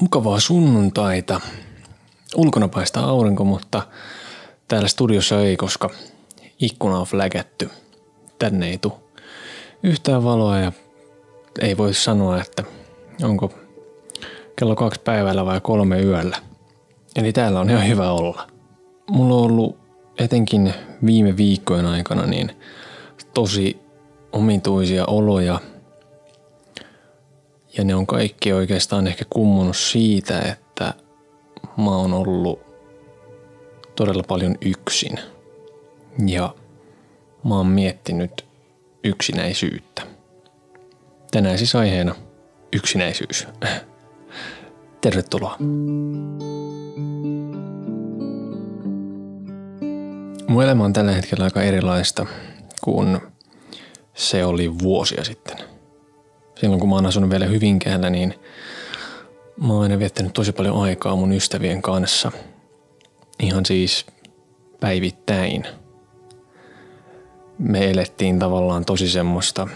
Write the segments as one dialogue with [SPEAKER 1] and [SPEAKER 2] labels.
[SPEAKER 1] Mukavaa sunnuntaita. Ulkona paistaa aurinko, mutta täällä studiossa ei, koska ikkuna on flägätty. Tänne ei tule yhtään valoa ja ei voi sanoa, että onko kello kaksi päivällä vai kolme yöllä. Eli täällä on ihan hyvä olla. Mulla on ollut etenkin viime viikkojen aikana niin tosi omituisia oloja – ja ne on kaikki oikeastaan ehkä kummunut siitä, että mä oon ollut todella paljon yksin. Ja mä oon miettinyt yksinäisyyttä. Tänään siis aiheena yksinäisyys. Tervetuloa. Mun elämä on tällä hetkellä aika erilaista kuin se oli vuosia sitten – silloin kun mä oon asunut vielä Hyvinkäällä, niin mä oon aina viettänyt tosi paljon aikaa mun ystävien kanssa. Ihan siis päivittäin. Me elettiin tavallaan tosi semmoista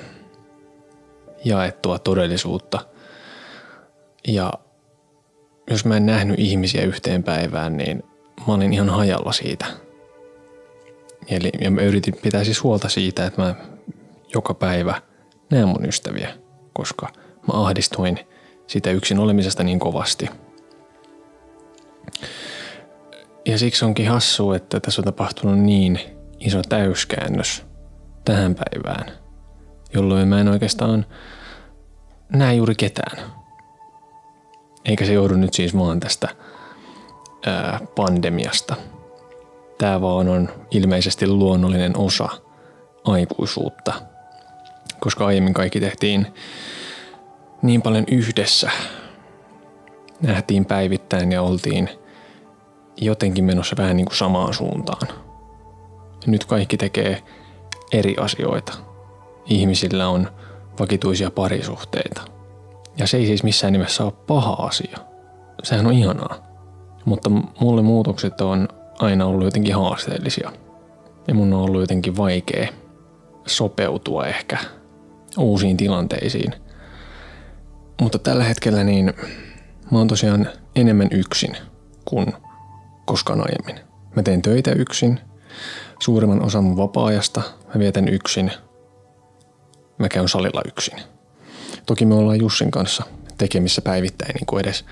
[SPEAKER 1] jaettua todellisuutta. Ja jos mä en nähnyt ihmisiä yhteen päivään, niin mä olin ihan hajalla siitä. Eli ja mä yritin pitää siis huolta siitä, että mä joka päivä näen mun ystäviä – koska mä ahdistuin sitä yksin olemisesta niin kovasti. Ja siksi onkin hassu, että tässä on tapahtunut niin iso täyskäännös tähän päivään, jolloin mä en oikeastaan näe juuri ketään. Eikä se joudu nyt siis vaan tästä ää, pandemiasta. Tämä vaan on ilmeisesti luonnollinen osa aikuisuutta – koska aiemmin kaikki tehtiin niin paljon yhdessä. Nähtiin päivittäin ja oltiin jotenkin menossa vähän niin kuin samaan suuntaan. Nyt kaikki tekee eri asioita. Ihmisillä on vakituisia parisuhteita. Ja se ei siis missään nimessä ole paha asia. Sehän on ihanaa. Mutta mulle muutokset on aina ollut jotenkin haasteellisia. Ja mun on ollut jotenkin vaikea sopeutua ehkä uusiin tilanteisiin. Mutta tällä hetkellä niin mä oon tosiaan enemmän yksin kuin koskaan aiemmin. Mä teen töitä yksin, suurimman osan mun vapaa-ajasta mä vietän yksin. Mä käyn salilla yksin. Toki me ollaan Jussin kanssa tekemissä päivittäin niin kuin edes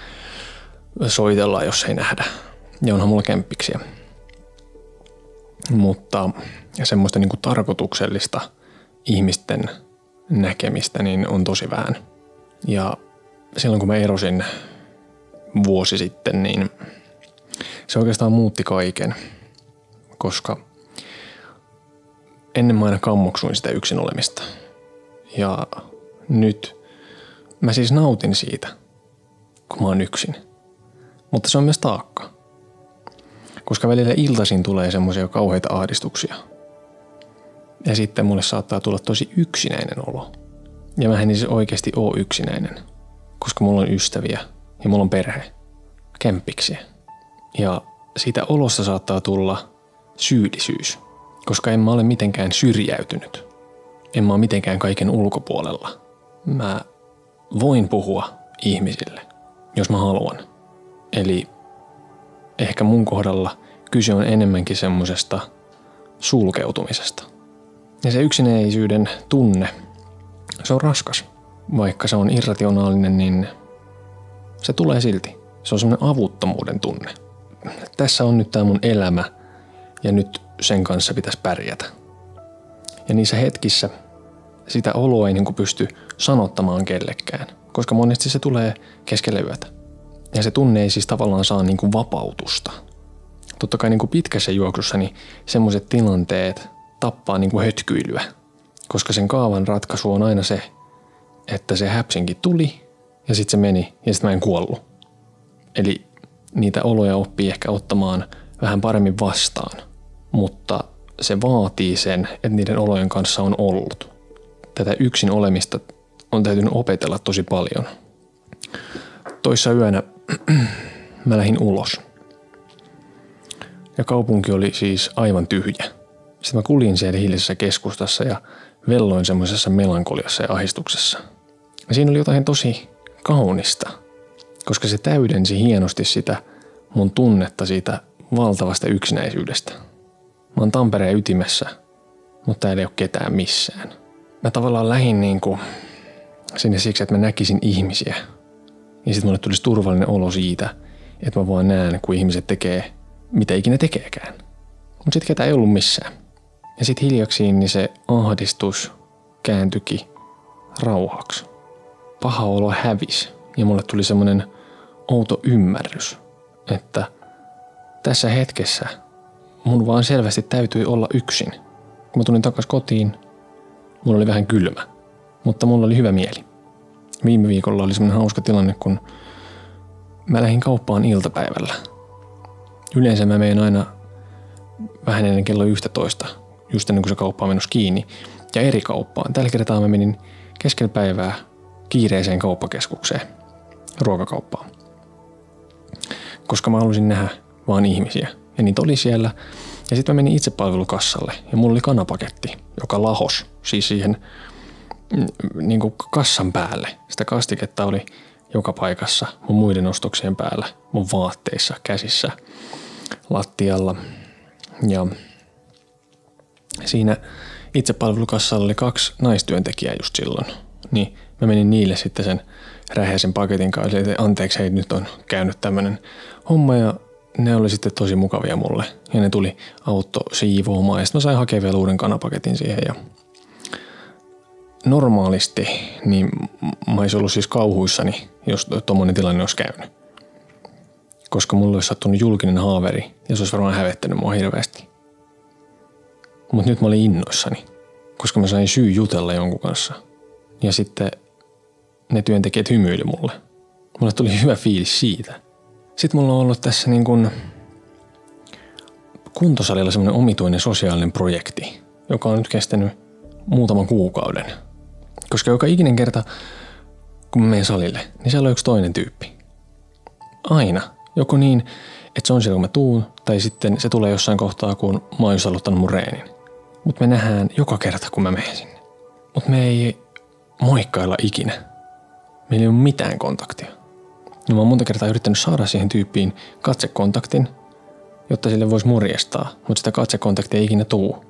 [SPEAKER 1] soitellaan, jos ei nähdä. Ja onhan mulla kemppiksiä. Mutta semmoista niin kuin tarkoituksellista ihmisten näkemistä niin on tosi vähän. Ja silloin kun mä erosin vuosi sitten, niin se oikeastaan muutti kaiken, koska ennen mä aina kammoksuin sitä yksin olemista. Ja nyt mä siis nautin siitä, kun mä oon yksin. Mutta se on myös taakka. Koska välillä iltaisin tulee semmoisia kauheita ahdistuksia – ja sitten mulle saattaa tulla tosi yksinäinen olo. Ja mä en siis oikeasti ole yksinäinen, koska mulla on ystäviä ja mulla on perhe, kemppiksi. Ja siitä olosta saattaa tulla syyllisyys, koska en mä ole mitenkään syrjäytynyt. En mä ole mitenkään kaiken ulkopuolella. Mä voin puhua ihmisille, jos mä haluan. Eli ehkä mun kohdalla kyse on enemmänkin semmosesta sulkeutumisesta – ja se yksinäisyyden tunne, se on raskas. Vaikka se on irrationaalinen, niin se tulee silti. Se on semmoinen avuttomuuden tunne. Tässä on nyt tämä mun elämä ja nyt sen kanssa pitäisi pärjätä. Ja niissä hetkissä sitä oloa ei niin pysty sanottamaan kellekään, koska monesti se tulee keskelle yötä. Ja se tunne ei siis tavallaan saa niin kuin vapautusta. Totta kai niin kuin pitkässä juoksussa niin semmoiset tilanteet tappaa niin kuin hötkyilyä, koska sen kaavan ratkaisu on aina se, että se häpsinkin tuli ja sitten se meni ja sitten mä en kuollut. Eli niitä oloja oppii ehkä ottamaan vähän paremmin vastaan, mutta se vaatii sen, että niiden olojen kanssa on ollut. Tätä yksin olemista on täytynyt opetella tosi paljon. Toissa yönä mä lähdin ulos. Ja kaupunki oli siis aivan tyhjä. Sitten mä kuljin siellä hiljaisessa keskustassa ja velloin semmoisessa melankoliassa ja ahistuksessa. Ja siinä oli jotain tosi kaunista, koska se täydensi hienosti sitä mun tunnetta siitä valtavasta yksinäisyydestä. Mä oon Tampereen ytimessä, mutta täällä ei ole ketään missään. Mä tavallaan lähin niin kuin sinne siksi, että mä näkisin ihmisiä. Ja sitten mulle tulisi turvallinen olo siitä, että mä vaan näen, kun ihmiset tekee mitä ikinä tekeekään. Mutta sitten ketä ei ollut missään. Ja sitten hiljaksiin niin se ahdistus kääntyikin rauhaksi. Paha olo hävisi ja mulle tuli semmoinen outo ymmärrys, että tässä hetkessä mun vaan selvästi täytyi olla yksin. Kun mä tulin takas kotiin, mulla oli vähän kylmä, mutta mulla oli hyvä mieli. Viime viikolla oli semmoinen hauska tilanne, kun mä lähdin kauppaan iltapäivällä. Yleensä mä menen aina vähän ennen kello 11, just ennen kuin se kauppa on menossa kiinni, ja eri kauppaan. Tällä kertaa mä menin keskellä päivää kiireiseen kauppakeskukseen, ruokakauppaan. Koska mä halusin nähdä vaan ihmisiä. Ja niitä oli siellä. Ja sitten mä menin itsepalvelukassalle ja mulla oli kanapaketti, joka lahos siis siihen mm, niin kuin kassan päälle. Sitä kastiketta oli joka paikassa mun muiden ostoksien päällä, mun vaatteissa, käsissä, lattialla. Ja siinä itsepalvelukassalla oli kaksi naistyöntekijää just silloin. Niin mä menin niille sitten sen rähäisen paketin kanssa, että anteeksi, hei nyt on käynyt tämmöinen homma ja ne oli sitten tosi mukavia mulle. Ja ne tuli auto siivoamaan ja sitten mä sain hakea vielä uuden kanapaketin siihen ja normaalisti niin mä olisin ollut siis kauhuissani, jos tuommoinen tilanne olisi käynyt. Koska mulle olisi sattunut julkinen haaveri ja se olisi varmaan hävettänyt mua hirveästi. Mutta nyt mä olin innoissani, koska mä sain syy jutella jonkun kanssa. Ja sitten ne työntekijät hymyili mulle. Mulle tuli hyvä fiilis siitä. Sitten mulla on ollut tässä niin kuin kuntosalilla semmoinen omituinen sosiaalinen projekti, joka on nyt kestänyt muutaman kuukauden. Koska joka ikinen kerta, kun mä menen salille, niin siellä on yksi toinen tyyppi. Aina. Joko niin, että se on siellä kun mä tuun, tai sitten se tulee jossain kohtaa, kun mä oon just aloittanut mun reenin. Mutta me nähdään joka kerta, kun mä menen sinne. Mutta me ei moikkailla ikinä. Meillä ei ole mitään kontaktia. No mä oon monta kertaa yrittänyt saada siihen tyyppiin katsekontaktin, jotta sille voisi morjestaa, mutta sitä katsekontaktia ei ikinä tuu.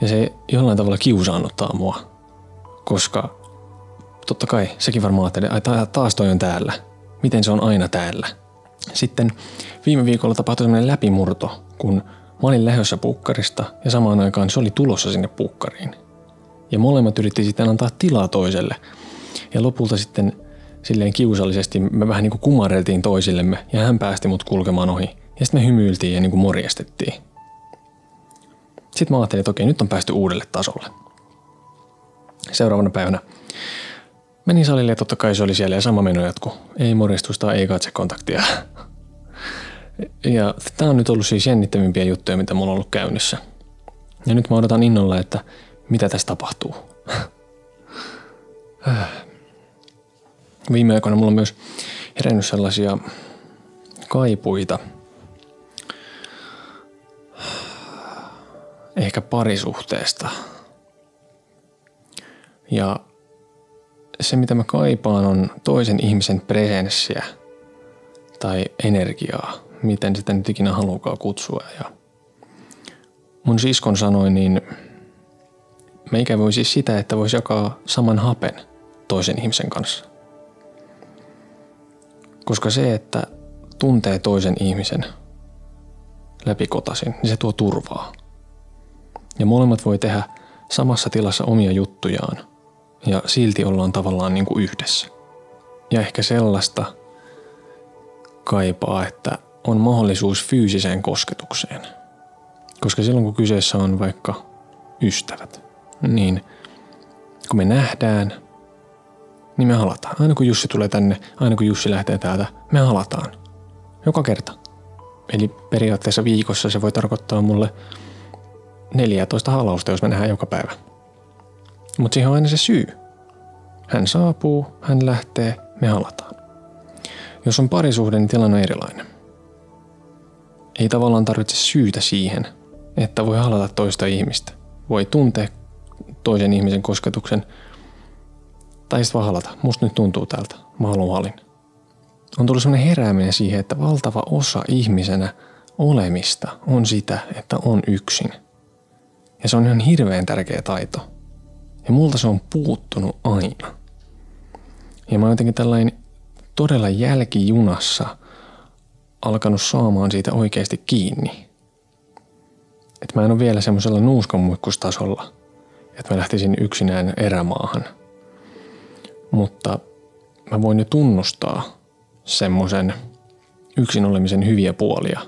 [SPEAKER 1] Ja se jollain tavalla kiusaannuttaa mua, koska totta kai sekin varmaan ajattelee, että taas toi on täällä. Miten se on aina täällä? Sitten viime viikolla tapahtui sellainen läpimurto, kun mä olin lähdössä pukkarista ja samaan aikaan se oli tulossa sinne pukkariin. Ja molemmat yritti sitten antaa tilaa toiselle. Ja lopulta sitten silleen kiusallisesti me vähän niin kuin kumareltiin toisillemme ja hän päästi mut kulkemaan ohi. Ja sitten me hymyiltiin ja niin kuin morjestettiin. Sitten mä ajattelin, että okei, nyt on päästy uudelle tasolle. Seuraavana päivänä menin salille ja totta kai se oli siellä ja sama meno jatku. Ei morjestusta, ei katsekontaktia. Ja tämä on nyt ollut siis jännittävimpiä juttuja, mitä mulla on ollut käynnissä. Ja nyt mä odotan innolla, että mitä tässä tapahtuu. Viime aikoina mulla on myös herännyt sellaisia kaipuita. Ehkä parisuhteesta. Ja se, mitä mä kaipaan, on toisen ihmisen presenssiä tai energiaa, miten sitä nyt ikinä haluaa kutsua. Ja mun siskon sanoi, niin meikä voi siis sitä, että voisi jakaa saman hapen toisen ihmisen kanssa. Koska se, että tuntee toisen ihmisen läpikotasin, niin se tuo turvaa. Ja molemmat voi tehdä samassa tilassa omia juttujaan ja silti ollaan tavallaan niin kuin yhdessä. Ja ehkä sellaista kaipaa, että on mahdollisuus fyysiseen kosketukseen. Koska silloin kun kyseessä on vaikka ystävät, niin kun me nähdään, niin me halataan. Aina kun Jussi tulee tänne, aina kun Jussi lähtee täältä, me halataan. Joka kerta. Eli periaatteessa viikossa se voi tarkoittaa mulle 14 halausta, jos me nähdään joka päivä. Mutta siihen on aina se syy. Hän saapuu, hän lähtee, me halataan. Jos on parisuhde, niin tilanne on erilainen. Ei tavallaan tarvitse syytä siihen, että voi halata toista ihmistä. Voi tuntea toisen ihmisen kosketuksen – tai sitten vaan halata. Musta nyt tuntuu tältä. Mä haluan halin. on tullut sellainen herääminen siihen, että valtava osa ihmisenä olemista on sitä, että on yksin. Ja se on ihan hirveän tärkeä taito. Ja multa se on puuttunut aina. Ja mä oon jotenkin tällainen todella jälkijunassa alkanut saamaan siitä oikeasti kiinni. Että mä en ole vielä semmoisella nuuskanmuikkustasolla, että mä lähtisin yksinään erämaahan. Mutta mä voin jo tunnustaa semmoisen yksin olemisen hyviä puolia.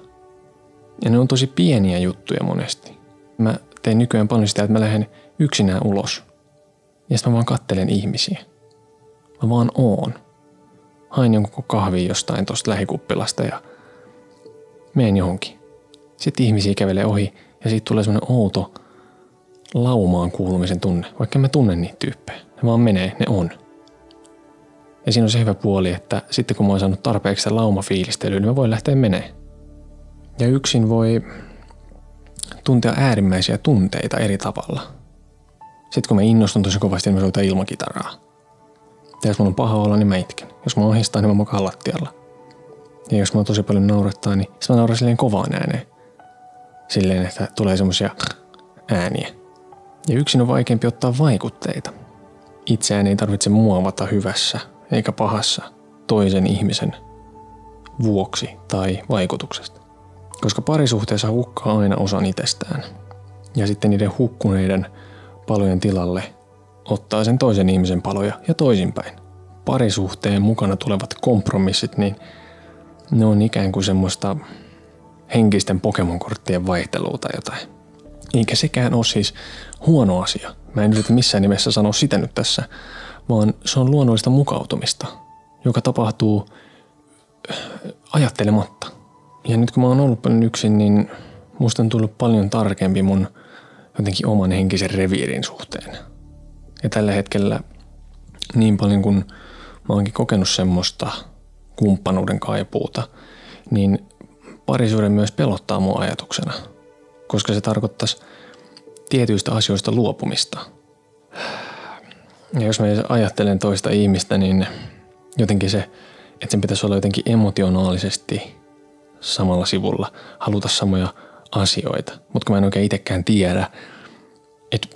[SPEAKER 1] Ja ne on tosi pieniä juttuja monesti. Mä teen nykyään paljon sitä, että mä lähden yksinään ulos. Ja sitten mä vaan kattelen ihmisiä. Mä vaan oon. Hain jonkun kahvi jostain tosta lähikuppilasta ja meen johonkin. Sitten ihmisiä kävelee ohi ja siitä tulee semmoinen outo laumaan kuulumisen tunne, vaikka mä tunnen niitä tyyppejä. Ne vaan menee, ne on. Ja siinä on se hyvä puoli, että sitten kun mä oon saanut tarpeeksi laumafiilistelyä, niin mä voin lähteä menee. Ja yksin voi tuntea äärimmäisiä tunteita eri tavalla. Sitten kun mä innostun tosi kovasti, niin mä soitan ilmakitaraa. Ja jos mulla on paha olla, niin mä itken. Jos mä ohistaa, niin mä makaan lattialla. Ja jos mä tosi paljon naurattaa, niin mä nauran silleen kovaan ääneen. Silleen, että tulee semmosia ääniä. Ja yksin on vaikeampi ottaa vaikutteita. Itseään ei tarvitse muovata hyvässä eikä pahassa toisen ihmisen vuoksi tai vaikutuksesta. Koska parisuhteessa hukkaa aina osan itsestään. Ja sitten niiden hukkuneiden palojen tilalle ottaa sen toisen ihmisen paloja ja toisinpäin. Parisuhteen mukana tulevat kompromissit, niin ne on ikään kuin semmoista henkisten Pokemon-korttien vaihtelua tai jotain. Eikä sekään ole siis huono asia. Mä en yritä missään nimessä sanoa sitä nyt tässä, vaan se on luonnollista mukautumista, joka tapahtuu äh, ajattelematta. Ja nyt kun mä oon ollut paljon yksin, niin musta on tullut paljon tarkempi mun jotenkin oman henkisen reviirin suhteen. Ja tällä hetkellä niin paljon kuin mä oonkin kokenut semmoista kumppanuuden kaipuuta, niin parisuuden myös pelottaa mua ajatuksena, koska se tarkoittaisi tietyistä asioista luopumista. Ja jos mä ajattelen toista ihmistä, niin jotenkin se, että sen pitäisi olla jotenkin emotionaalisesti samalla sivulla, haluta samoja asioita. Mutta kun mä en oikein itsekään tiedä, että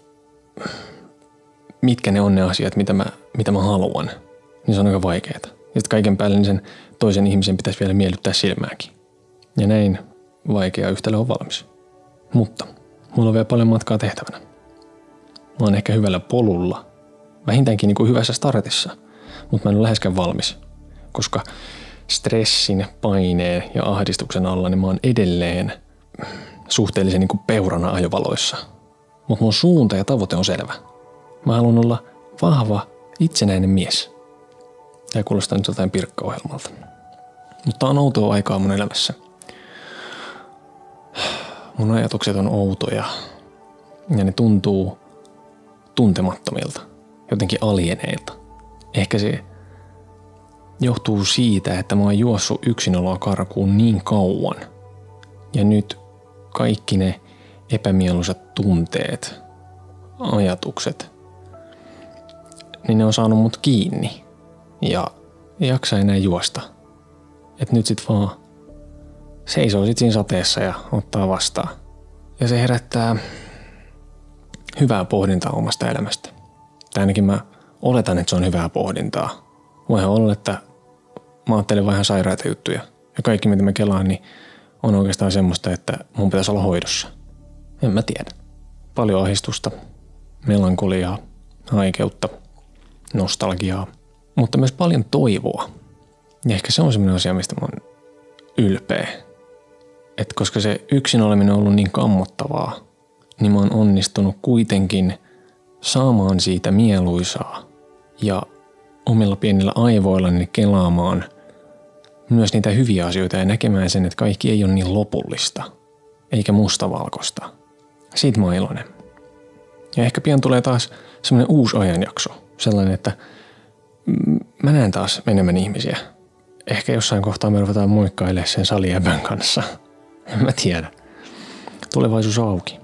[SPEAKER 1] mitkä ne on ne asiat, mitä mä, mitä mä haluan, niin se on aika vaikeaa. Ja sitten kaiken päälle niin sen toisen ihmisen pitäisi vielä miellyttää silmääkin. Ja näin vaikea yhtälö on valmis. Mutta mulla on vielä paljon matkaa tehtävänä. Mä oon ehkä hyvällä polulla, vähintäänkin niin kuin hyvässä startissa, mutta mä en ole läheskään valmis, koska stressin, paineen ja ahdistuksen alla niin mä oon edelleen suhteellisen niin kuin peurana ajovaloissa. Mutta mun suunta ja tavoite on selvä. Mä haluan olla vahva, itsenäinen mies. Ja kuulostaa nyt jotain pirkkaohjelmalta. Mutta on outoa aikaa mun elämässä – Mun ajatukset on outoja ja ne tuntuu tuntemattomilta, jotenkin alieneilta. Ehkä se johtuu siitä, että mä oon juossut yksinoloa karkuun niin kauan. Ja nyt kaikki ne epämieluisat tunteet, ajatukset, niin ne on saanut mut kiinni. Ja jaksa enää juosta. Et nyt sit vaan seisoo sit siinä sateessa ja ottaa vastaan. Ja se herättää hyvää pohdintaa omasta elämästä. Tai ainakin mä oletan, että se on hyvää pohdintaa. Voihan olla, että mä ajattelen vähän sairaita juttuja. Ja kaikki mitä mä kelaan, niin on oikeastaan semmoista, että mun pitäisi olla hoidossa. En mä tiedä. Paljon ahistusta, melankoliaa, haikeutta, nostalgiaa, mutta myös paljon toivoa. Ja ehkä se on semmoinen asia, mistä mä oon ylpeä että koska se yksin oleminen on ollut niin kammottavaa, niin mä oon onnistunut kuitenkin saamaan siitä mieluisaa ja omilla pienillä aivoillani kelaamaan myös niitä hyviä asioita ja näkemään sen, että kaikki ei ole niin lopullista eikä mustavalkoista. Siitä mä oon iloinen. Ja ehkä pian tulee taas semmoinen uusi ajanjakso, sellainen, että mä näen taas enemmän ihmisiä. Ehkä jossain kohtaa me ruvetaan moikkailemaan sen salijäbän kanssa – en mä tiedä. Tulevaisuus auki.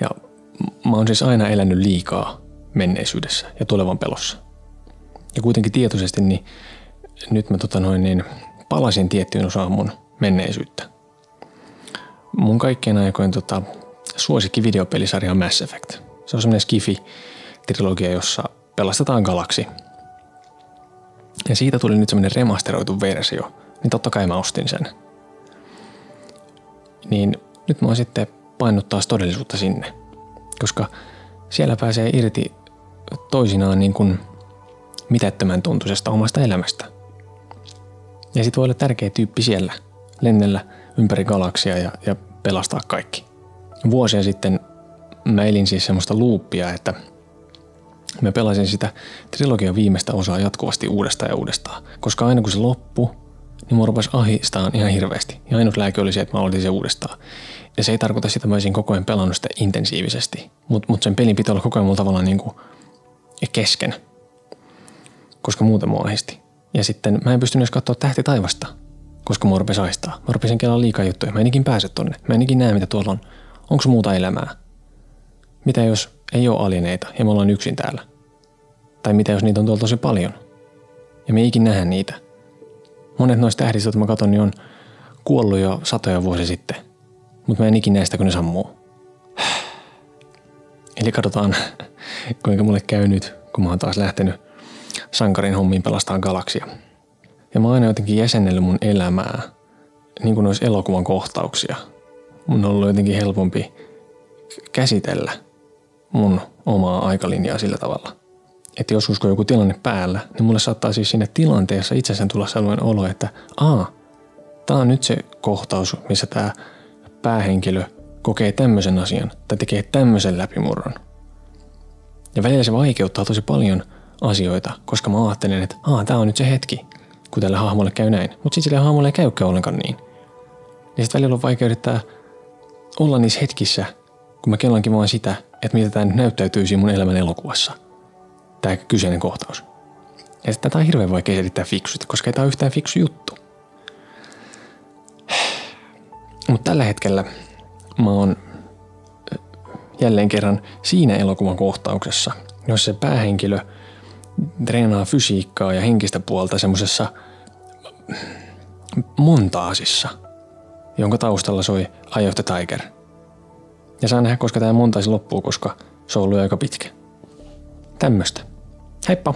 [SPEAKER 1] Ja mä oon siis aina elänyt liikaa menneisyydessä ja tulevan pelossa. Ja kuitenkin tietoisesti niin nyt mä tota noin, niin palasin tiettyyn osaan mun menneisyyttä. Mun kaikkien aikojen tota, suosikki videopelisarja on Mass Effect. Se on semmoinen skifi-trilogia, jossa pelastetaan galaksi. Ja siitä tuli nyt semmoinen remasteroitu versio, niin totta kai mä ostin sen. Niin nyt mä oon sitten painut taas todellisuutta sinne, koska siellä pääsee irti toisinaan niin kuin mitättömän tuntuisesta omasta elämästä. Ja sit voi olla tärkeä tyyppi siellä, lennellä ympäri galaksia ja, ja pelastaa kaikki. Vuosia sitten mä elin siis semmoista luuppia, että mä pelasin sitä trilogian viimeistä osaa jatkuvasti uudestaan ja uudestaan. Koska aina kun se loppui, niin mua rupesi ahistaan ihan hirveästi. Ja ainut lääke oli se, että mä aloitin se uudestaan. Ja se ei tarkoita sitä, että mä olisin koko ajan pelannut sitä intensiivisesti. Mutta mut sen pelin pitää olla koko ajan mulla tavallaan niin kuin kesken. Koska muuten mua ahisti. Ja sitten mä en pystynyt edes katsoa tähti taivasta, koska mua rupesi aistaa. Mä rupesin kelaa liikaa juttuja. Mä en ikin pääse tonne. Mä en ikin näe, mitä tuolla on. Onko muuta elämää? Mitä jos ei ole alineita ja me ollaan yksin täällä? Tai mitä jos niitä on tuolla tosi paljon? Ja me ei ikin nähdä niitä. Monet noista tähdistä, joita mä katson, niin on kuollut jo satoja vuosia sitten. Mutta mä en ikin näistä, kun ne sammuu. Eli katsotaan, kuinka mulle käy nyt, kun mä oon taas lähtenyt sankarin hommiin pelastaa galaksia. Ja mä oon aina jotenkin jäsennellyt mun elämää, niin kuin olisi elokuvan kohtauksia. Mun on ollut jotenkin helpompi käsitellä mun omaa aikalinjaa sillä tavalla. Että joskus kun joku tilanne päällä, niin mulle saattaa siis siinä tilanteessa itsessään tulla sellainen olo, että aa, tää on nyt se kohtaus, missä tämä päähenkilö kokee tämmöisen asian tai tekee tämmöisen läpimurron. Ja välillä se vaikeuttaa tosi paljon asioita, koska mä ajattelen, että aa, tää on nyt se hetki, kun tälle hahmolle käy näin. Mutta sitten sille hahmolle ei käykään ollenkaan niin. Ja sitten välillä on yrittää olla niissä hetkissä, kun mä kellankin vaan sitä, että mitä tämä nyt näyttäytyisi mun elämän elokuvassa. Tämä kyseinen kohtaus. Ja tätä on hirveän vaikea selittää fiksusti, koska ei tämä ole yhtään fiksu juttu. Mutta tällä hetkellä mä oon jälleen kerran siinä elokuvan kohtauksessa, jossa se päähenkilö treenaa fysiikkaa ja henkistä puolta semmoisessa montaasissa, jonka taustalla soi Eye of the Tiger. Ja saa nähdä, koska tämä montaisi loppuu, koska se on ollut aika pitkä. Tämmöstä. Heippa!